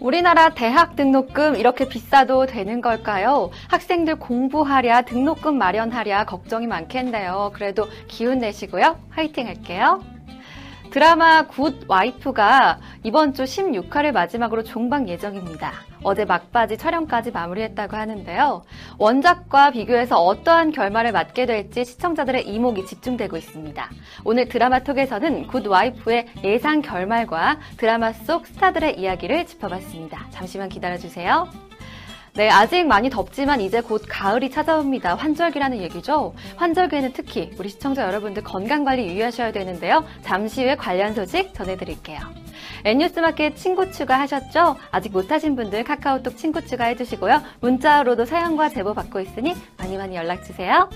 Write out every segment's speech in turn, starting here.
우리나라 대학 등록금 이렇게 비싸도 되는 걸까요? 학생들 공부하랴, 등록금 마련하랴 걱정이 많겠네요. 그래도 기운 내시고요. 화이팅 할게요. 드라마 Good Wife가 이번 주 16화를 마지막으로 종방 예정입니다. 어제 막바지 촬영까지 마무리했다고 하는데요. 원작과 비교해서 어떠한 결말을 맞게 될지 시청자들의 이목이 집중되고 있습니다. 오늘 드라마 Talk에서는 Good Wife의 예상 결말과 드라마 속 스타들의 이야기를 짚어봤습니다. 잠시만 기다려주세요. 네, 아직 많이 덥지만 이제 곧 가을이 찾아옵니다. 환절기라는 얘기죠. 환절기에는 특히 우리 시청자 여러분들 건강 관리 유의하셔야 되는데요. 잠시 후에 관련 소식 전해드릴게요. N뉴스마켓 친구 추가하셨죠? 아직 못하신 분들 카카오톡 친구 추가해주시고요. 문자로도 사연과 제보 받고 있으니 많이 많이 연락주세요.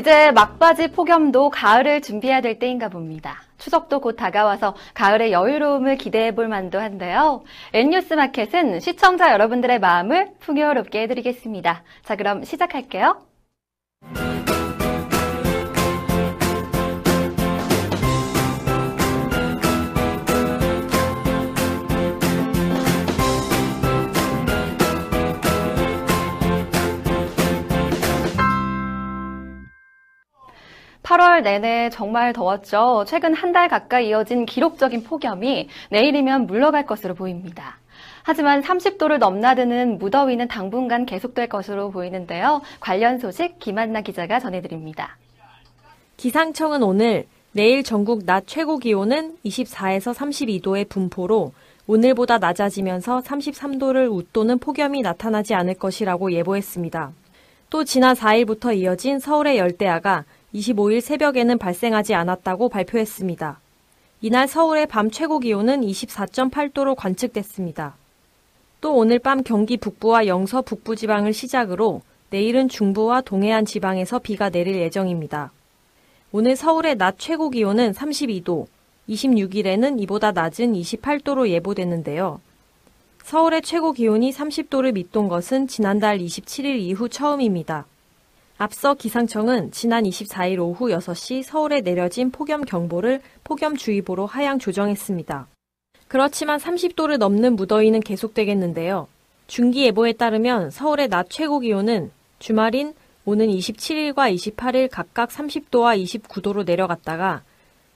이제 막바지 폭염도 가을을 준비해야 될 때인가 봅니다. 추석도 곧 다가와서 가을의 여유로움을 기대해 볼 만도 한데요. N뉴스 마켓은 시청자 여러분들의 마음을 풍요롭게 해드리겠습니다. 자, 그럼 시작할게요. 8월 내내 정말 더웠죠. 최근 한 달 가까이 이어진 기록적인 폭염이 내일이면 물러갈 것으로 보입니다. 하지만 30도를 넘나드는 무더위는 당분간 계속될 것으로 보이는데요. 관련 소식 김한나 기자가 전해드립니다. 기상청은 오늘 내일 전국 낮 최고 기온은 24에서 32도의 분포로 오늘보다 낮아지면서 33도를 웃도는 폭염이 나타나지 않을 것이라고 예보했습니다. 또 지난 4일부터 이어진 서울의 열대야가 25일 새벽에는 발생하지 않았다고 발표했습니다. 이날 서울의 밤 최고 기온은 24.8도로 관측됐습니다. 또 오늘 밤 경기 북부와 영서 북부 지방을 시작으로 내일은 중부와 동해안 지방에서 비가 내릴 예정입니다. 오늘 서울의 낮 최고 기온은 32도, 26일에는 이보다 낮은 28도로 예보됐는데요. 서울의 최고 기온이 30도를 밑돈 것은 지난달 27일 이후 처음입니다. 앞서 기상청은 지난 24일 오후 6시 서울에 내려진 폭염 경보를 폭염주의보로 하향 조정했습니다. 그렇지만 30도를 넘는 무더위는 계속되겠는데요. 중기예보에 따르면 서울의 낮 최고 기온은 주말인 오는 27일과 28일 각각 30도와 29도로 내려갔다가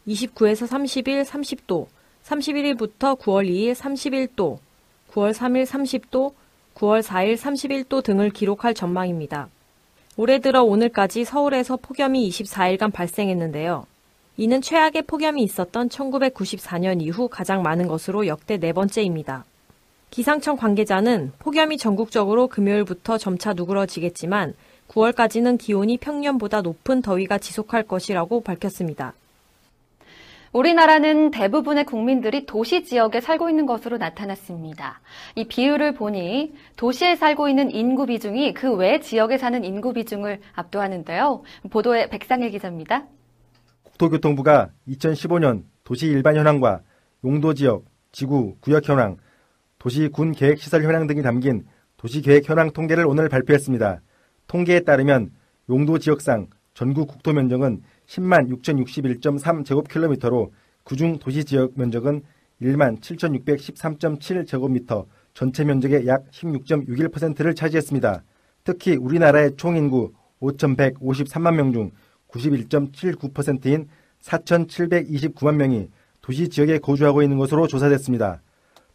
29에서 30일 30도, 31일부터 9월 2일 31도, 9월 3일 30도, 9월 4일 31도 등을 기록할 전망입니다. 올해 들어 오늘까지 서울에서 폭염이 24일간 발생했는데요. 이는 최악의 폭염이 있었던 1994년 이후 가장 많은 것으로 역대 네 번째입니다. 기상청 관계자는 폭염이 전국적으로 금요일부터 점차 누그러지겠지만 9월까지는 기온이 평년보다 높은 더위가 지속할 것이라고 밝혔습니다. 우리나라는 대부분의 국민들이 도시 지역에 살고 있는 것으로 나타났습니다. 이 비율을 보니 도시에 살고 있는 인구 비중이 그 외 지역에 사는 인구 비중을 압도하는데요. 보도에 백상일 기자입니다. 국토교통부가 2015년 도시 일반 현황과 용도 지역, 지구, 구역 현황, 도시 군 계획 시설 현황 등이 담긴 도시 계획 현황 통계를 오늘 발표했습니다. 통계에 따르면 용도 지역상 전국 국토 면적은 10만 6,061.3 제곱킬로미터로 그중 도시 지역 면적은 1만 7,613.7 제곱미터, 전체 면적의 약 16.61%를 차지했습니다. 특히 우리나라의 총인구 5,153만 명 중 91.79%인 4,729만 명이 도시 지역에 거주하고 있는 것으로 조사됐습니다.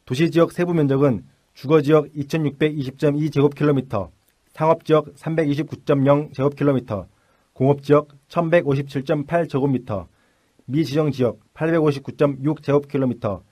도시 지역 세부 면적은 주거 지역 2,620.2 제곱킬로미터, 상업 지역 329.0 제곱킬로미터, 공업 지역 1157.8제곱미터, 미지정 지역 859.6 제곱킬로미터,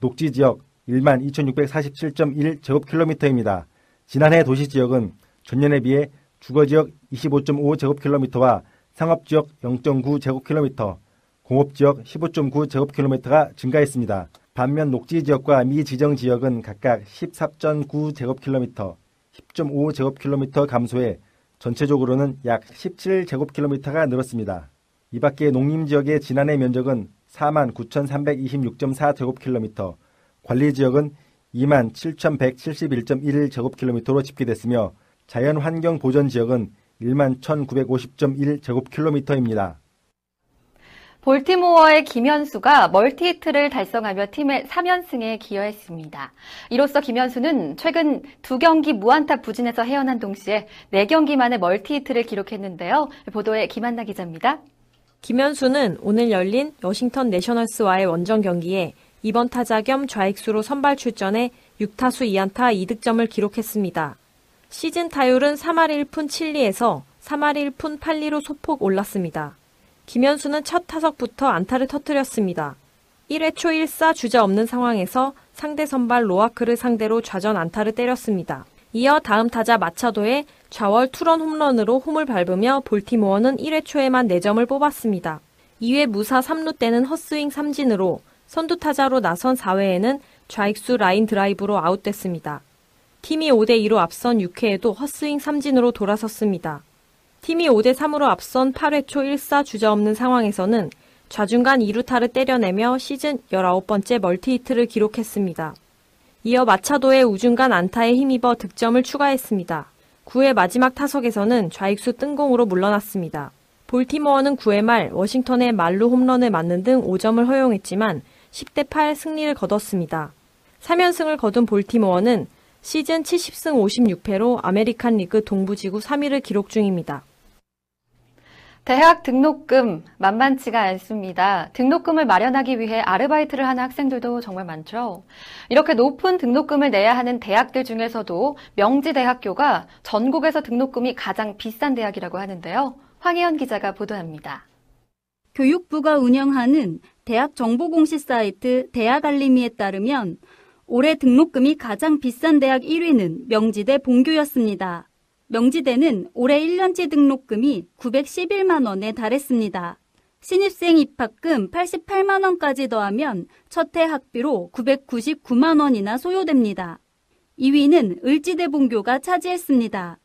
녹지 지역 12,647.1 제곱킬로미터입니다. 지난해 도시 지역은 전년에 비해 주거 지역 25.5 제곱킬로미터와 상업 지역 0.9 제곱킬로미터, 공업 지역 15.9 제곱킬로미터가 증가했습니다. 반면 녹지 지역과 미지정 지역은 각각 14.9 제곱킬로미터, 10.5 제곱킬로미터 감소해 전체적으로는 약 17제곱킬로미터가 늘었습니다. 이 밖에 농림지역의 지난해 면적은 4만 9,326.4 제곱킬로미터, 관리지역은 2만 7,171.1 제곱킬로미터로 집계됐으며 자연환경보전지역은 1만 1,950.1 제곱킬로미터입니다. 볼티모어의 김현수가 멀티히트를 달성하며 팀의 3연승에 기여했습니다. 이로써 김현수는 최근 두 경기 무안타 부진에서 헤어난 동시에 4경기 만에 멀티히트를 기록했는데요. 보도에 김한나 기자입니다. 김현수는 오늘 열린 워싱턴 내셔널스와의 원정 경기에 이번 타자 겸 좌익수로 선발 출전해 6타수 2안타 2득점을 기록했습니다. 시즌 타율은 3할 1푼 7리에서 3할 1푼 8리로 소폭 올랐습니다. 김현수는 첫 타석부터 안타를 터뜨렸습니다. 1회 초 1사 주자 없는 상황에서 상대 선발 로아크를 상대로 좌전 안타를 때렸습니다. 이어 다음 타자 마차도의 좌월 투런 홈런으로 홈을 밟으며 볼티모어는 1회 초에만 4점을 뽑았습니다. 2회 무사 3루 때는 헛스윙 3진으로 선두 타자로 나선 4회에는 좌익수 라인 드라이브로 아웃됐습니다. 팀이 5대2로 앞선 6회에도 헛스윙 3진으로 돌아섰습니다. 팀이 5대 3으로 앞선 8회 초 1사 주자 없는 상황에서는 좌중간 2루타를 때려내며 시즌 19번째 멀티히트를 기록했습니다. 이어 마차도의 우중간 안타에 힘입어 득점을 추가했습니다. 9회 마지막 타석에서는 좌익수 뜬공으로 물러났습니다. 볼티모어는 9회 말 워싱턴의 만루 홈런을 맞는 등 5점을 허용했지만 10대 8 승리를 거뒀습니다. 3연승을 거둔 볼티모어는 시즌 70승 56패로 아메리칸 리그 동부지구 3위를 기록 중입니다. 대학 등록금 만만치가 않습니다. 등록금을 마련하기 위해 아르바이트를 하는 학생들도 정말 많죠. 이렇게 높은 등록금을 내야 하는 대학들 중에서도 명지대학교가 전국에서 등록금이 가장 비싼 대학이라고 하는데요. 황혜연 기자가 보도합니다. 교육부가 운영하는 대학 정보공시 사이트 대학알림이에 따르면 올해 등록금이 가장 비싼 대학 1위는 명지대 본교였습니다. 명지대는 올해 1년치 등록금이 911만 원에 달했습니다. 신입생 입학금 88만 원까지 더하면 첫 해 학비로 999만 원이나 소요됩니다. 2위는 을지대 본교가 차지했습니다.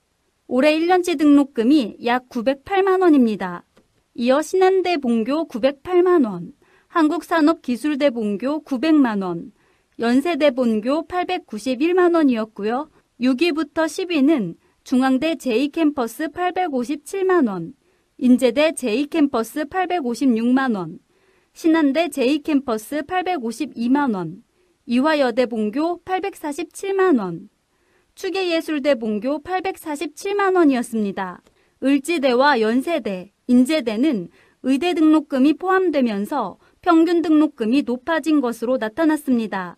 올해 1년치 등록금이 약 908만 원입니다. 이어 신한대 본교 908만 원, 한국산업기술대 본교 900만 원, 연세대 본교 891만 원이었고요. 6위부터 10위는 중앙대 제2캠퍼스 857만원, 인제대 제2캠퍼스 856만원, 신한대 제2캠퍼스 852만원, 이화여대 본교 847만원, 추계예술대 본교 847만원이었습니다. 을지대와 연세대, 인제대는 의대 등록금이 포함되면서 평균 등록금이 높아진 것으로 나타났습니다.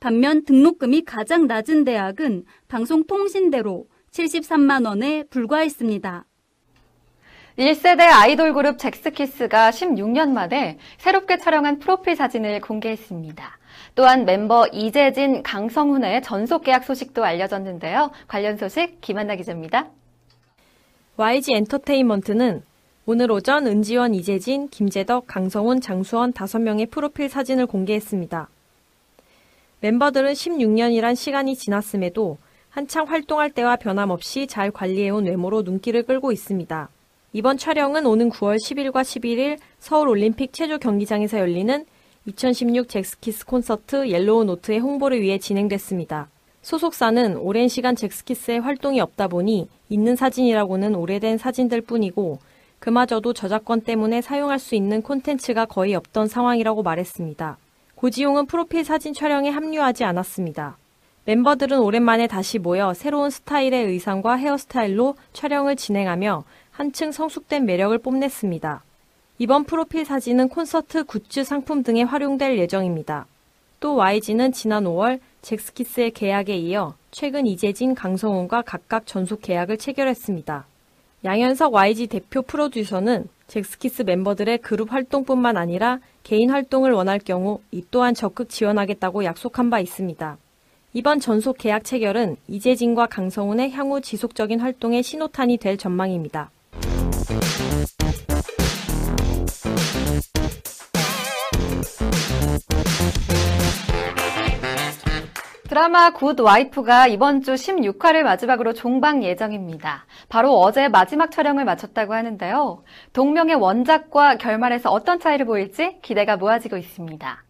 반면 등록금이 가장 낮은 대학은 방송통신대로 73만 원에 불과했습니다. 1세대 아이돌 그룹 잭스키스가 16년 만에 새롭게 촬영한 프로필 사진을 공개했습니다. 또한 멤버 이재진, 강성훈의 전속 계약 소식도 알려졌는데요. 관련 소식 김한나 기자입니다. YG 엔터테인먼트는 오늘 오전 은지원, 이재진, 김재덕, 강성훈, 장수원 5명의 프로필 사진을 공개했습니다. 멤버들은 16년이란 시간이 지났음에도 한창 활동할 때와 변함없이 잘 관리해온 외모로 눈길을 끌고 있습니다. 이번 촬영은 오는 9월 10일과 11일 서울 올림픽 체조 경기장에서 열리는 2016 젝스키스 콘서트 Yellow Note의 홍보를 위해 진행됐습니다. 소속사는 오랜 시간 젝스키스의 활동이 없다 보니 있는 사진이라고는 오래된 사진들 뿐이고 그마저도 저작권 때문에 사용할 수 있는 콘텐츠가 거의 없던 상황이라고 말했습니다. 고지용은 프로필 사진 촬영에 합류하지 않았습니다. 멤버들은 오랜만에 다시 모여 새로운 스타일의 의상과 헤어스타일로 촬영을 진행하며 한층 성숙된 매력을 뽐냈습니다. 이번 프로필 사진은 콘서트 굿즈 상품 등에 활용될 예정입니다. 또 YG는 지난 5월 잭스키스의 계약에 이어 최근 이재진, 강성훈과 각각 전속 계약을 체결했습니다. 양현석 YG 대표 프로듀서는 잭스키스 멤버들의 그룹 활동뿐만 아니라 개인 활동을 원할 경우 이 또한 적극 지원하겠다고 약속한 바 있습니다. 이번 전속 계약 체결은 이재진과 강성훈의 향후 지속적인 활동의 신호탄이 될 전망입니다. 드라마 Good Wife가 이번 주 16화를 마지막으로 종방 예정입니다. 바로 어제 마지막 촬영을 마쳤다고 하는데요. 동명의 원작과 결말에서 어떤 차이를 보일지 기대가 모아지고 있습니다.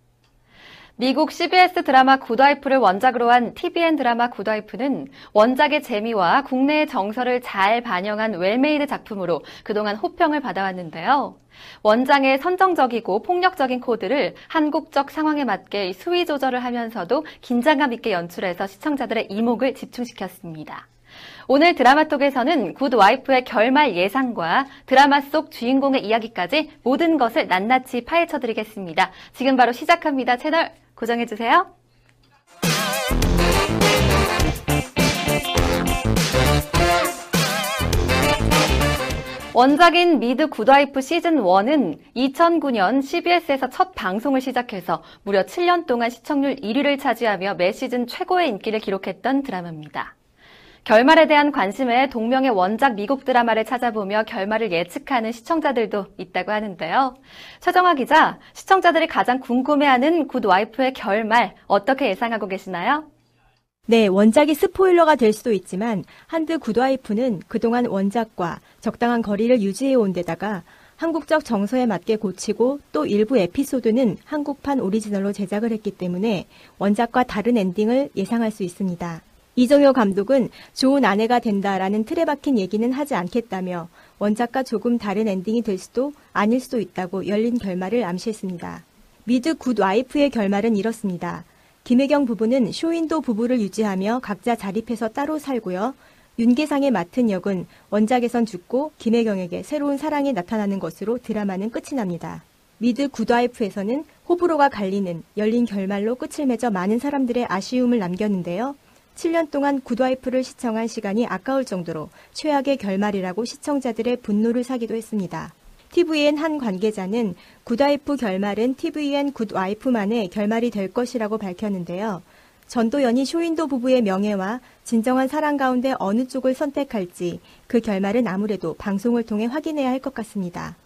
미국 CBS 드라마 굿와이프를 원작으로 한 TVN 드라마 굿와이프는 원작의 재미와 국내의 정서를 잘 반영한 well-made 작품으로 그동안 호평을 받아왔는데요. 원작의 선정적이고 폭력적인 코드를 한국적 상황에 맞게 수위 조절을 하면서도 긴장감 있게 연출해서 시청자들의 이목을 집중시켰습니다. 오늘 드라마톡에서는 굿 와이프의 결말 예상과 드라마 속 주인공의 이야기까지 모든 것을 낱낱이 파헤쳐 드리겠습니다. 지금 바로 시작합니다. 채널 고정해주세요. 원작인 미드 굿와이프 시즌 1은 2009년 CBS에서 첫 방송을 시작해서 무려 7년 동안 시청률 1위를 차지하며 매 시즌 최고의 인기를 기록했던 드라마입니다. 결말에 대한 관심에 동명의 원작 미국 드라마를 찾아보며 결말을 예측하는 시청자들도 있다고 하는데요. 최정화 기자, 시청자들이 가장 궁금해하는 굿 와이프의 결말 어떻게 예상하고 계시나요? 네, 원작이 스포일러가 될 수도 있지만 한드 굿와이프는 그동안 원작과 적당한 거리를 유지해 온 데다가 한국적 정서에 맞게 고치고 또 일부 에피소드는 한국판 오리지널로 제작을 했기 때문에 원작과 다른 엔딩을 예상할 수 있습니다. 이정효 감독은 좋은 아내가 된다라는 틀에 박힌 얘기는 하지 않겠다며 원작과 조금 다른 엔딩이 될 수도 아닐 수도 있다고 열린 결말을 암시했습니다. 미드 굿 와이프의 결말은 이렇습니다. 김혜경 부부는 쇼윈도 부부를 유지하며 각자 자립해서 따로 살고요. 윤계상의 맡은 역은 원작에선 죽고 김혜경에게 새로운 사랑이 나타나는 것으로 드라마는 끝이 납니다. 미드 굿와이프에서는 호불호가 갈리는 열린 결말로 끝을 맺어 많은 사람들의 아쉬움을 남겼는데요. 7년 동안 굿와이프를 시청한 시간이 아까울 정도로 최악의 결말이라고 시청자들의 분노를 사기도 했습니다. TVN 한 관계자는 굿와이프 결말은 TVN 굿와이프만의 결말이 될 것이라고 밝혔는데요. 전도연이 쇼윈도 부부의 명예와 진정한 사랑 가운데 어느 쪽을 선택할지 그 결말은 아무래도 방송을 통해 확인해야 할 것 같습니다.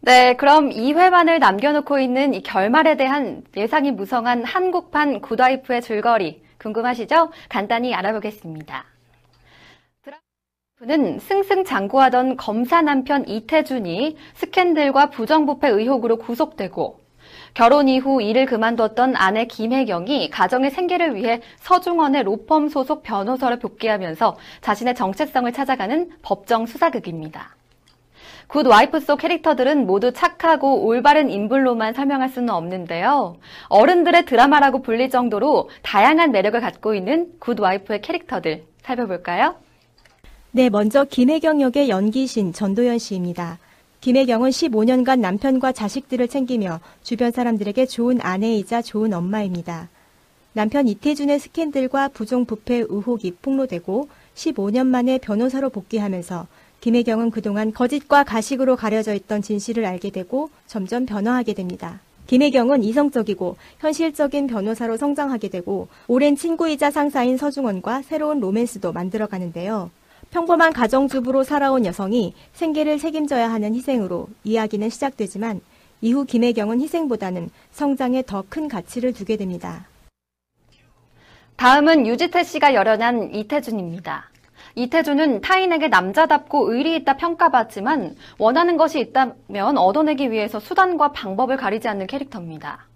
네, 그럼 2회만을 남겨놓고 있는 이 결말에 대한 예상이 무성한 한국판 굿와이프의 줄거리 궁금하시죠? 간단히 알아보겠습니다. 드라마는 승승장구하던 검사 남편 이태준이 스캔들과 부정부패 의혹으로 구속되고 결혼 이후 일을 그만뒀던 아내 김혜경이 가정의 생계를 위해 서중원의 로펌 소속 변호사로 복귀하면서 자신의 정체성을 찾아가는 법정 수사극입니다. 굿 와이프 속 캐릭터들은 모두 착하고 올바른 인물로만 설명할 수는 없는데요. 어른들의 드라마라고 불릴 정도로 다양한 매력을 갖고 있는 굿 와이프의 캐릭터들 살펴볼까요? 네, 먼저 김혜경 역의 연기신 전도연 씨입니다. 김혜경은 15년간 남편과 자식들을 챙기며 주변 사람들에게 좋은 아내이자 좋은 엄마입니다. 남편 이태준의 스캔들과 부정부패 의혹이 폭로되고 15년 만에 변호사로 복귀하면서 김혜경은 그동안 거짓과 가식으로 가려져 있던 진실을 알게 되고 점점 변화하게 됩니다. 김혜경은 이성적이고 현실적인 변호사로 성장하게 되고 오랜 친구이자 상사인 서중원과 새로운 로맨스도 만들어가는데요. 평범한 가정주부로 살아온 여성이 생계를 책임져야 하는 희생으로 이야기는 시작되지만 이후 김혜경은 희생보다는 성장에 더 큰 가치를 두게 됩니다. 다음은 유지태 씨가 열연한 이태준입니다. 이태준은 타인에게 남자답고 의리 있다 평가받지만 원하는 것이 있다면 얻어내기 위해서 수단과 방법을 가리지 않는 캐릭터입니다.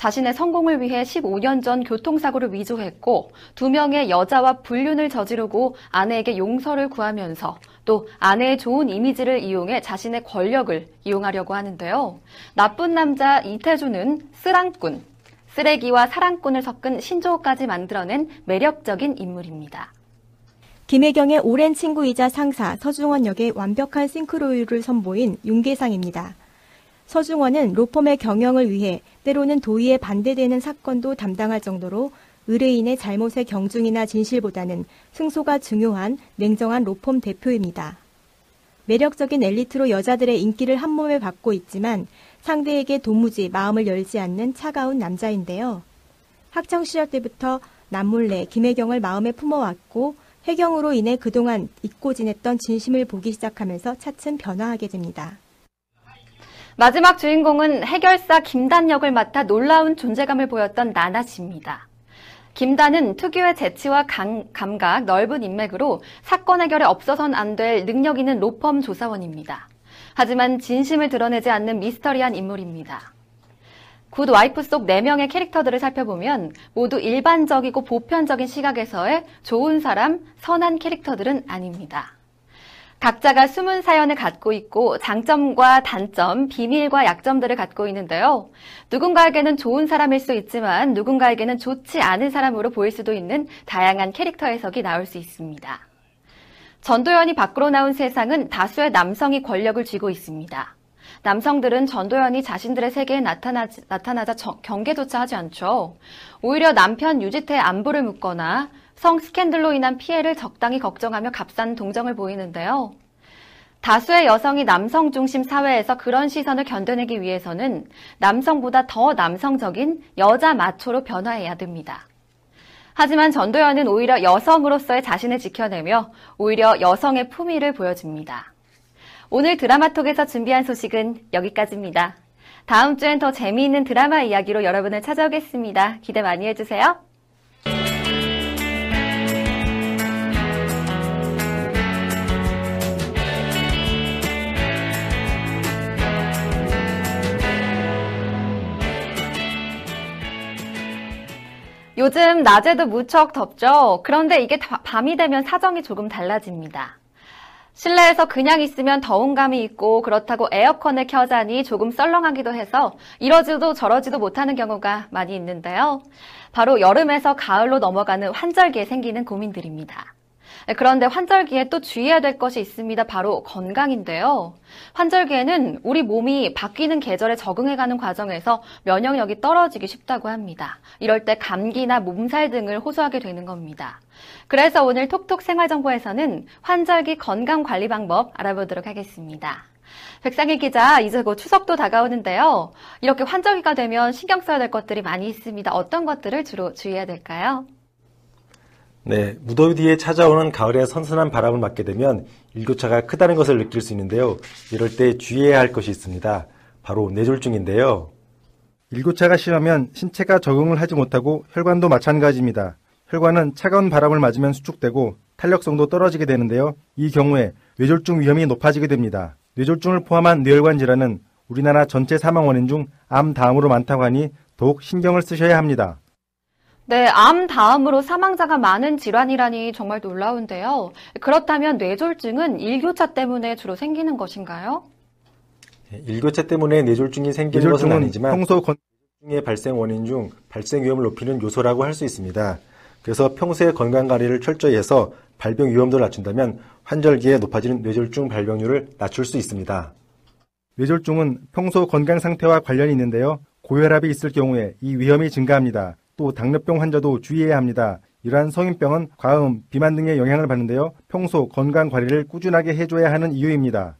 자신의 성공을 위해 15년 전 교통사고를 위조했고 두 명의 여자와 불륜을 저지르고 아내에게 용서를 구하면서 또 아내의 좋은 이미지를 이용해 자신의 권력을 이용하려고 하는데요. 나쁜 남자 이태준은 쓰랑꾼, 쓰레기와 사랑꾼을 섞은 신조어까지 만들어낸 매력적인 인물입니다. 김혜경의 오랜 친구이자 상사 서중원 역의 완벽한 싱크로율을 선보인 윤계상입니다. 서중원은 로펌의 경영을 위해 때로는 도의에 반대되는 사건도 담당할 정도로 의뢰인의 잘못의 경중이나 진실보다는 승소가 중요한 냉정한 로펌 대표입니다. 매력적인 엘리트로 여자들의 인기를 한 몸에 받고 있지만 상대에게 도무지 마음을 열지 않는 차가운 남자인데요. 학창 시절 때부터 남몰래 김혜경을 마음에 품어왔고 해경으로 인해 그동안 잊고 지냈던 진심을 보기 시작하면서 차츰 변화하게 됩니다. 마지막 주인공은 해결사 김단 역을 맡아 놀라운 존재감을 보였던 나나 씨입니다. 김단은 특유의 재치와 감, 감각, 넓은 인맥으로 사건 해결에 없어선 안 될 능력 있는 로펌 조사원입니다. 하지만 진심을 드러내지 않는 미스터리한 인물입니다. 굿 와이프 속 4명의 캐릭터들을 살펴보면 모두 일반적이고 보편적인 시각에서의 좋은 사람, 선한 캐릭터들은 아닙니다. 각자가 숨은 사연을 갖고 있고 장점과 단점, 비밀과 약점들을 갖고 있는데요. 누군가에게는 좋은 사람일 수 있지만 누군가에게는 좋지 않은 사람으로 보일 수도 있는 다양한 캐릭터 해석이 나올 수 있습니다. 전도연이 밖으로 나온 세상은 다수의 남성이 권력을 쥐고 있습니다. 남성들은 전도연이 자신들의 세계에 나타나지, 나타나자 경계조차 하지 않죠. 오히려 남편 유지태의 안부를 묻거나 성 스캔들로 인한 피해를 적당히 걱정하며 값싼 동정을 보이는데요. 다수의 여성이 남성 중심 사회에서 그런 시선을 견뎌내기 위해서는 남성보다 더 남성적인 여자 마초로 변화해야 됩니다. 하지만 전도연은 오히려 여성으로서의 자신을 지켜내며 오히려 여성의 품위를 보여줍니다. 오늘 드라마톡에서 준비한 소식은 여기까지입니다. 다음 주엔 더 재미있는 드라마 이야기로 여러분을 찾아오겠습니다. 기대 많이 해주세요. 요즘 낮에도 무척 덥죠? 그런데 이게 밤이 되면 사정이 조금 달라집니다. 실내에서 그냥 있으면 더운 감이 있고 그렇다고 에어컨을 켜자니 조금 썰렁하기도 해서 이러지도 저러지도 못하는 경우가 많이 있는데요. 바로 여름에서 가을로 넘어가는 환절기에 생기는 고민들입니다. 네, 그런데 환절기에 또 주의해야 될 것이 있습니다. 바로 건강인데요. 환절기에는 우리 몸이 바뀌는 계절에 적응해가는 과정에서 면역력이 떨어지기 쉽다고 합니다. 이럴 때 감기나 몸살 등을 호소하게 되는 겁니다. 그래서 오늘 톡톡 생활정보에서는 환절기 건강 관리 방법 알아보도록 하겠습니다. 백상일 기자, 이제 곧 추석도 다가오는데요. 이렇게 환절기가 되면 신경 써야 될 것들이 많이 있습니다. 어떤 것들을 주로 주의해야 될까요? 네, 무더위 뒤에 찾아오는 가을의 선선한 바람을 맞게 되면 일교차가 크다는 것을 느낄 수 있는데요. 이럴 때 주의해야 할 것이 있습니다. 바로 뇌졸중인데요. 일교차가 심하면 신체가 적응을 하지 못하고 혈관도 마찬가지입니다. 혈관은 차가운 바람을 맞으면 수축되고 탄력성도 떨어지게 되는데요. 이 경우에 뇌졸중 위험이 높아지게 됩니다. 뇌졸중을 포함한 뇌혈관 질환은 우리나라 전체 사망 원인 중 암 다음으로 많다고 하니 더욱 신경을 쓰셔야 합니다. 네, 암 다음으로 사망자가 많은 질환이라니 정말 놀라운데요. 그렇다면 뇌졸중은 일교차 때문에 주로 생기는 것인가요? 네, 일교차 때문에 뇌졸중이 생기는 것은 아니지만 평소 건중의 발생 원인 중 발생 위험을 높이는 요소라고 할 수 있습니다. 그래서 평소에 건강 관리를 철저히 해서 발병 위험도를 낮춘다면 환절기에 높아지는 뇌졸중 발병률을 낮출 수 있습니다. 뇌졸중은 평소 건강 상태와 관련이 있는데요. 고혈압이 있을 경우에 이 위험이 증가합니다. 또 당뇨병 환자도 주의해야 합니다. 이러한 성인병은 과음, 비만 등의 영향을 받는데요. 평소 건강 관리를 꾸준하게 해줘야 하는 이유입니다.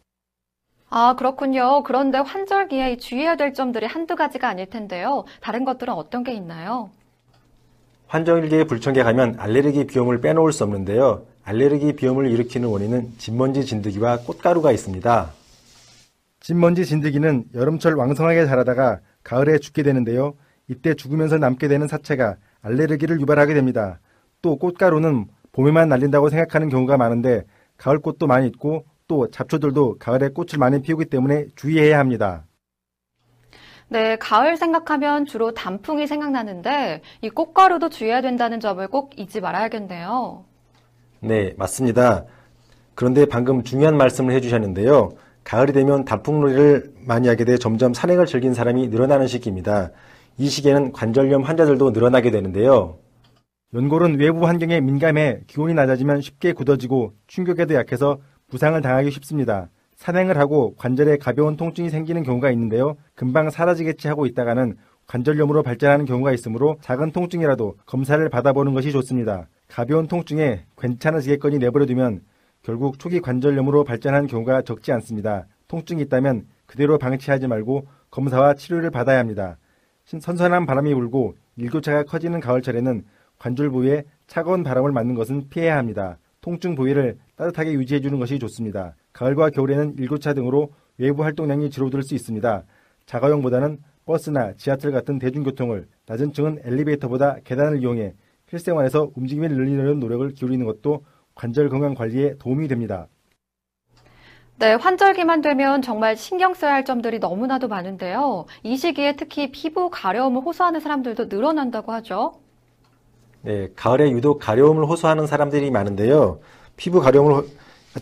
아, 그렇군요. 그런데 환절기에 주의해야 될 점들이 한두 가지가 아닐 텐데요. 다른 것들은 어떤 게 있나요? 환절기에 불청객 가면 알레르기 비염을 빼놓을 수 없는데요. 알레르기 비염을 일으키는 원인은 진먼지 진드기와 꽃가루가 있습니다. 진먼지 진드기는 여름철 왕성하게 자라다가 가을에 죽게 되는데요. 이때 죽으면서 남게 되는 사체가 알레르기를 유발하게 됩니다. 또 꽃가루는 봄에만 날린다고 생각하는 경우가 많은데 가을꽃도 많이 있고 또 잡초들도 가을에 꽃을 많이 피우기 때문에 주의해야 합니다. 네, 가을 생각하면 주로 단풍이 생각나는데 이 꽃가루도 주의해야 된다는 점을 꼭 잊지 말아야겠네요. 네, 맞습니다. 그런데 방금 중요한 말씀을 해주셨는데요. 가을이 되면 단풍놀이를 많이 하게 돼 점점 산행을 즐긴 사람이 늘어나는 시기입니다. 이 시기에는 관절염 환자들도 늘어나게 되는데요. 연골은 외부 환경에 민감해 기온이 낮아지면 쉽게 굳어지고 충격에도 약해서 부상을 당하기 쉽습니다. 산행을 하고 관절에 가벼운 통증이 생기는 경우가 있는데요. 금방 사라지겠지 하고 있다가는 관절염으로 발전하는 경우가 있으므로 작은 통증이라도 검사를 받아보는 것이 좋습니다. 가벼운 통증에 괜찮아지겠거니 내버려두면 결국 초기 관절염으로 발전하는 경우가 적지 않습니다. 통증이 있다면 그대로 방치하지 말고 검사와 치료를 받아야 합니다. 선선한 바람이 불고 일교차가 커지는 가을철에는 관절 부위에 차가운 바람을 맞는 것은 피해야 합니다. 통증 부위를 따뜻하게 유지해주는 것이 좋습니다. 가을과 겨울에는 일교차 등으로 외부 활동량이 줄어들 수 있습니다. 자가용보다는 버스나 지하철 같은 대중교통을, 낮은 층은 엘리베이터보다 계단을 이용해 실생활에서 움직임을 늘리려는 노력을 기울이는 것도 관절 건강 관리에 도움이 됩니다. 네, 환절기만 되면 정말 신경 써야 할 점들이 너무나도 많은데요. 이 시기에 특히 피부 가려움을 호소하는 사람들도 늘어난다고 하죠. 네, 가을에 유독 가려움을 호소하는 사람들이 많은데요. 피부 가려움을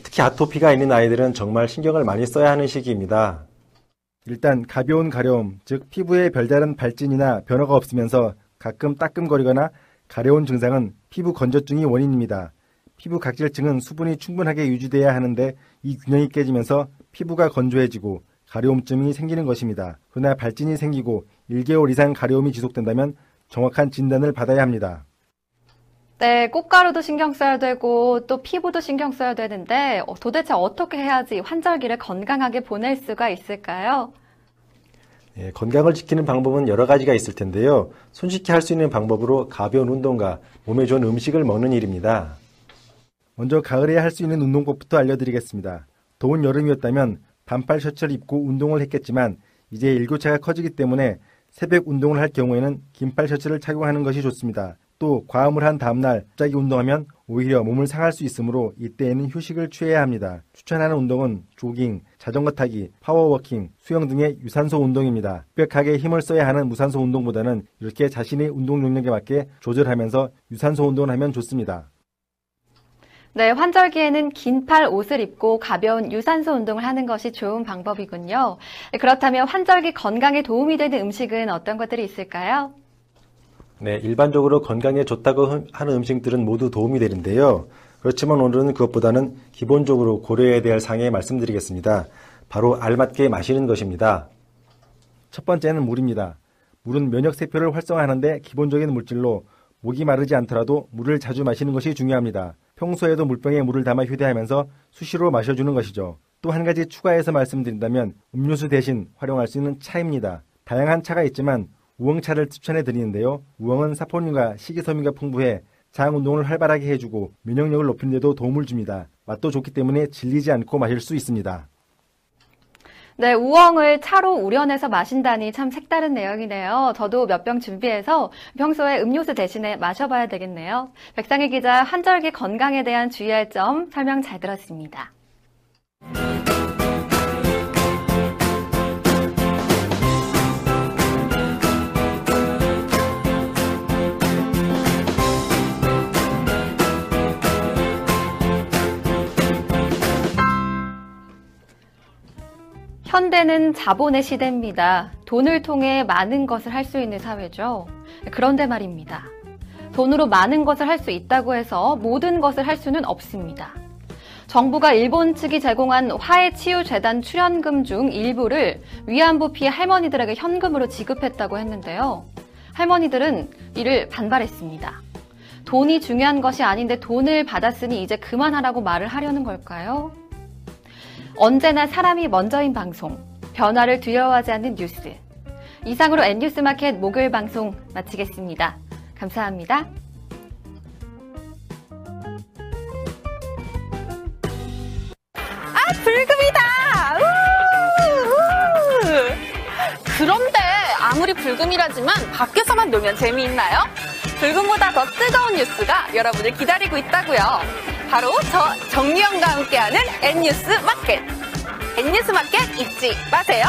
특히 아토피가 있는 아이들은 정말 신경을 많이 써야 하는 시기입니다. 일단 가벼운 가려움, 즉 피부에 별다른 발진이나 변화가 없으면서 가끔 따끔거리거나 가려운 증상은 피부 건조증이 원인입니다. 피부 각질층은 수분이 충분하게 유지돼야 하는데 이 균형이 깨지면서 피부가 건조해지고 가려움증이 생기는 것입니다. 그러나 발진이 생기고 1개월 이상 가려움이 지속된다면 정확한 진단을 받아야 합니다. 네, 꽃가루도 신경 써야 되고 또 피부도 신경 써야 되는데 어, 도대체 어떻게 해야지 환절기를 건강하게 보낼 수가 있을까요? 예, 건강을 지키는 방법은 여러 가지가 있을 텐데요. 손쉽게 할 수 있는 방법으로 가벼운 운동과 몸에 좋은 음식을 먹는 일입니다. 먼저 가을에 할 수 있는 운동법부터 알려드리겠습니다. 더운 여름이었다면 반팔 셔츠를 입고 운동을 했겠지만 이제 일교차가 커지기 때문에 새벽 운동을 할 경우에는 긴팔 셔츠를 착용하는 것이 좋습니다. 또 과음을 한 다음날 갑자기 운동하면 오히려 몸을 상할 수 있으므로 이때에는 휴식을 취해야 합니다. 추천하는 운동은 조깅, 자전거 타기, power walking, 수영 등의 유산소 운동입니다. 빡세게 힘을 써야 하는 무산소 운동보다는 이렇게 자신의 운동 능력에 맞게 조절하면서 유산소 운동을 하면 좋습니다. 네, 환절기에는 긴 팔 옷을 입고 가벼운 유산소 운동을 하는 것이 좋은 방법이군요. 네, 그렇다면 환절기 건강에 도움이 되는 음식은 어떤 것들이 있을까요? 네, 일반적으로 건강에 좋다고 하는 음식들은 모두 도움이 되는데요. 그렇지만 오늘은 그것보다는 기본적으로 고려해야 될 상에 말씀드리겠습니다. 바로 알맞게 마시는 것입니다. 첫 번째는 물입니다. 물은 면역 세포를 활성화하는데 기본적인 물질로 목이 마르지 않더라도 물을 자주 마시는 것이 중요합니다. 평소에도 물병에 물을 담아 휴대하면서 수시로 마셔주는 것이죠. 또 한 가지 추가해서 말씀드린다면 음료수 대신 활용할 수 있는 차입니다. 다양한 차가 있지만 우엉차를 추천해 드리는데요. 우엉은 사포닌과 식이섬유가 풍부해 장 운동을 활발하게 해주고 면역력을 높이는 데도 도움을 줍니다. 맛도 좋기 때문에 질리지 않고 마실 수 있습니다. 네, 우엉을 차로 우려내서 마신다니 참 색다른 내용이네요. 저도 몇 병 준비해서 평소에 음료수 대신에 마셔봐야 되겠네요. 백상희 기자 한절기 건강에 대한 주의할 점 설명 잘 들었습니다. 현대는 자본의 시대입니다. 돈을 통해 많은 것을 할 수 있는 사회죠. 그런데 말입니다. 돈으로 많은 것을 할 수 있다고 해서 모든 것을 할 수는 없습니다. 정부가 일본 측이 제공한 화해치유재단 출연금 중 일부를 위안부 피해 할머니들에게 현금으로 지급했다고 했는데요. 할머니들은 이를 반발했습니다. 돈이 중요한 것이 아닌데 돈을 받았으니 이제 그만하라고 말을 하려는 걸까요? 언제나 사람이 먼저인 방송, 변화를 두려워하지 않는 뉴스. 이상으로 N뉴스 마켓 목요일 방송 마치겠습니다. 감사합니다. 아, 불금이다! 그런데 아무리 불금이라지만 밖에서만 놀면 재미있나요? 불금보다 더 뜨거운 뉴스가 여러분을 기다리고 있다고요. 바로 저 정유영과 함께하는 N뉴스 마켓. N뉴스 마켓 잊지 마세요.